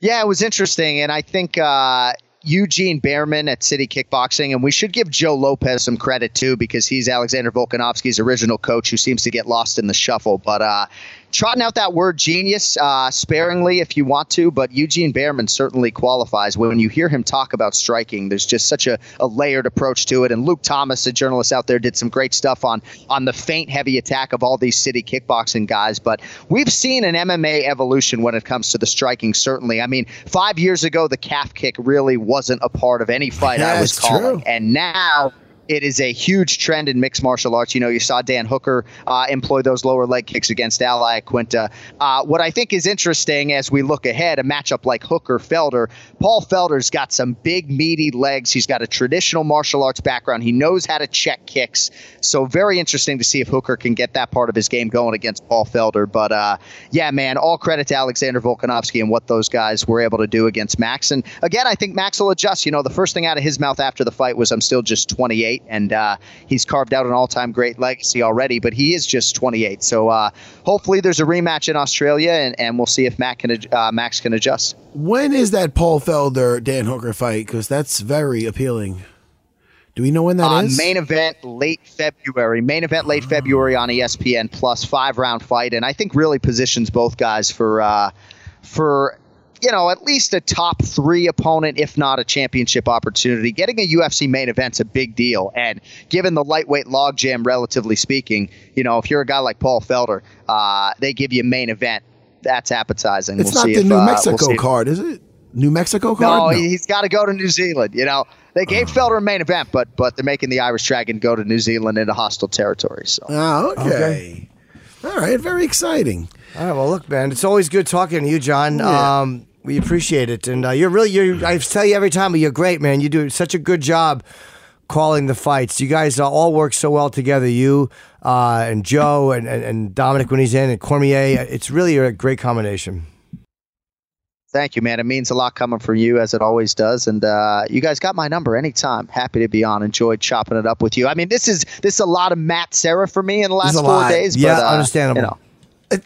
Yeah, it was interesting, and I think uh, Eugene Bareman at City Kickboxing, and we should give Joe Lopez some credit too because he's Alexander Volkanovski's original coach who seems to get lost in the shuffle. But uh, trotting out that word genius uh, sparingly if you want to, but Eugene Bareman certainly qualifies. When you hear him talk about striking, there's just such a, a layered approach to it. And Luke Thomas, a journalist out there, did some great stuff on on the faint heavy attack of all these city kickboxing guys. But we've seen an MMA evolution when it comes to the striking. Certainly, I mean, five years ago, the calf kick really wasn't a part of any fight Yeah, I was calling, true. and now it is a huge trend in mixed martial arts. You know, you saw Dan Hooker uh, employ those lower leg kicks against Al Iaquinta. Uh, what I think is interesting as we look ahead, a matchup like Hooker Felder, Paul Felder's got some big, meaty legs. He's got a traditional martial arts background. He knows how to check kicks. So, very interesting to see if Hooker can get that part of his game going against Paul Felder. But uh, yeah, man, all credit to Alexander Volkanovski and what those guys were able to do against Max. And again, I think Max will adjust. You know, the first thing out of his mouth after the fight was, I'm still just 28. And uh, he's carved out an all time great legacy already, but he is just 28. So uh, hopefully there's a rematch in Australia, and, and we'll see if Mac can, uh, Max can adjust. When is that Paul Felder Dan Hooker fight? Because that's very appealing. Do we know when that Uh, is? main event late February. Main event late February on ESPN Plus. Five round fight, and I think really positions both guys for uh, for you know at least a top three opponent, if not a championship opportunity. Getting a UFC main event's a big deal, and given the lightweight logjam, relatively speaking, you know if you're a guy like Paul Felder, uh, they give you a main event. That's appetizing. it's we'll not see the if, New uh, we'll Mexico card, is it? New Mexico no, card? he- he's got to go to New Zealand. You know, they gave Felder a main event, but but they're making the Irish Dragon go to New Zealand into hostile territory. So Oh, okay. All right, very exciting. All right, well, look, man, it's always good talking to you, John. Yeah. Um, we appreciate it, and uh, you're really, you're. I tell you every time, but you're great, man. You do such a good job calling the fights. You guys uh, all work so well together. You uh, and Joe and, and, and Dominic when he's in, and Cormier. It's really a great combination. thank you, man. It means a lot coming from you, as it always does. And uh, you guys got my number anytime. Happy to be on. Enjoyed chopping it up with you. I mean, this is this is a lot of Matt Serra for me in the last four lot. days. Yeah, but, uh, understandable. You know,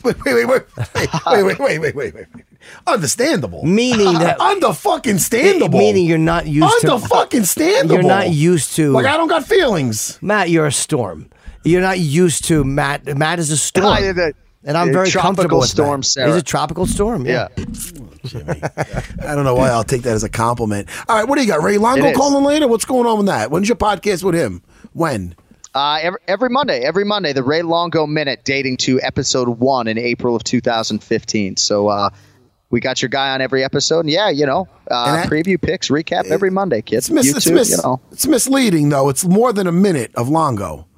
wait, wait, wait, wait, wait, wait, wait, wait, wait, wait. Understandable. Meaning that, Under fucking standable. meaning you're not used to. Under fucking standable. You're not used to. Like I don't got feelings. Matt, you're a storm. You're not used to Matt. Matt is a storm. Yeah, the- and I'm very comfortable with storm, Matt. Serra. He's a tropical storm. yeah. I don't know why I'll take that as a compliment. All right, what do you got? Ray Longo calling later? What's going on with that? When's your podcast with him? When? Uh, every, every Monday, every Monday, the Ray Longo Minute, dating to episode one in April of 2015. So uh, we got your guy on every episode. And yeah, you know, uh, that- preview picks, recap every Monday, kids. It's, mis- it's, mis- you know. it's misleading though. It's more than a minute of Longo.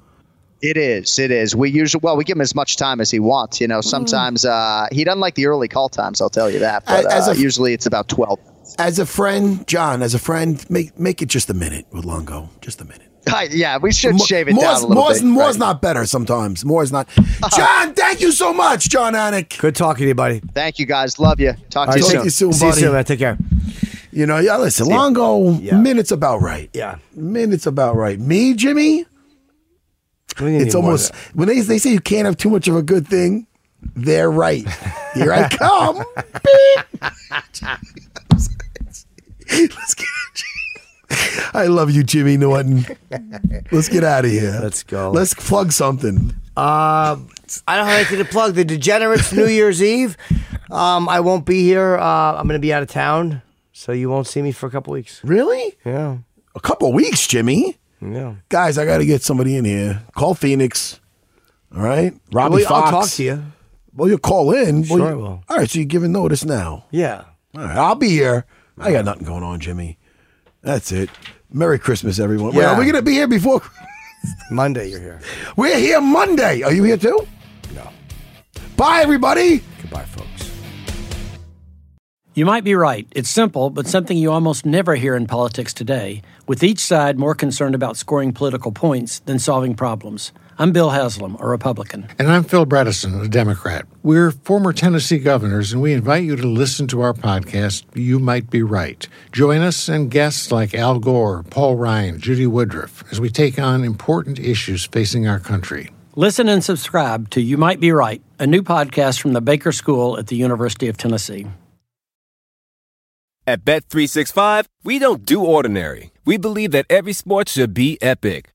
It is. It is. We usually well, we give him as much time as he wants. You know, sometimes uh, he doesn't like the early call times. I'll tell you that. But As uh, a- usually it's about twelve. As a friend, John, as a friend, make make it just a minute with Longo. Just a minute. Yeah, we should Mo- shave it more's, down a little more's, bit. more's right. not better sometimes. More is not. Uh-huh. John, thank you so much, Jon Anik. Good talking to you, buddy. Thank you guys. Love you. Talk All to right, you soon. to you soon, See you buddy. soon, man. Take care. You know, yeah, listen, ya. Longo, Yeah. minutes about right. Yeah. Minutes about right. Me, Jimmy, it's almost, when they, they say you can't have too much of a good thing, they're right. Here I come. Beep. Let's get I love you, Jimmy Norton. Let's get out of here. Let's go. Let's plug something. Uh, I don't have anything to plug. The Degenerates New Year's Eve. Um, I won't be here. Uh, I'm going to be out of town, so you won't see me for a couple weeks. Really? Yeah, A couple weeks, Jimmy. yeah. Guys, I got to get somebody in here. Call Phoenix. All right? Robbie Well, Fox. I'll talk to you. Well, you call in. Sure well, I will. All right, so you're giving notice now. Yeah. All right, I'll be here. I got nothing going on, Jimmy. That's it. Merry Christmas, everyone. Wait, Yeah. are we going to be here before? Monday, you're here. We're here Monday. Are you here too? No. Bye, everybody. Goodbye, folks. You might be right. It's simple, but something you almost never hear in politics today, with each side more concerned about scoring political points than solving problems. I'm Bill Haslam, a Republican. And I'm Phil Bredesen, a Democrat. We're former Tennessee governors, and we invite you to listen to our podcast, You Might Be Right. Join us and guests like Al Gore, Paul Ryan, Judy Woodruff, as we take on important issues facing our country. Listen and subscribe to You Might Be Right, a new podcast from the Baker School at the University of Tennessee. At Bet365, we don't do ordinary. We believe that every sport should be epic.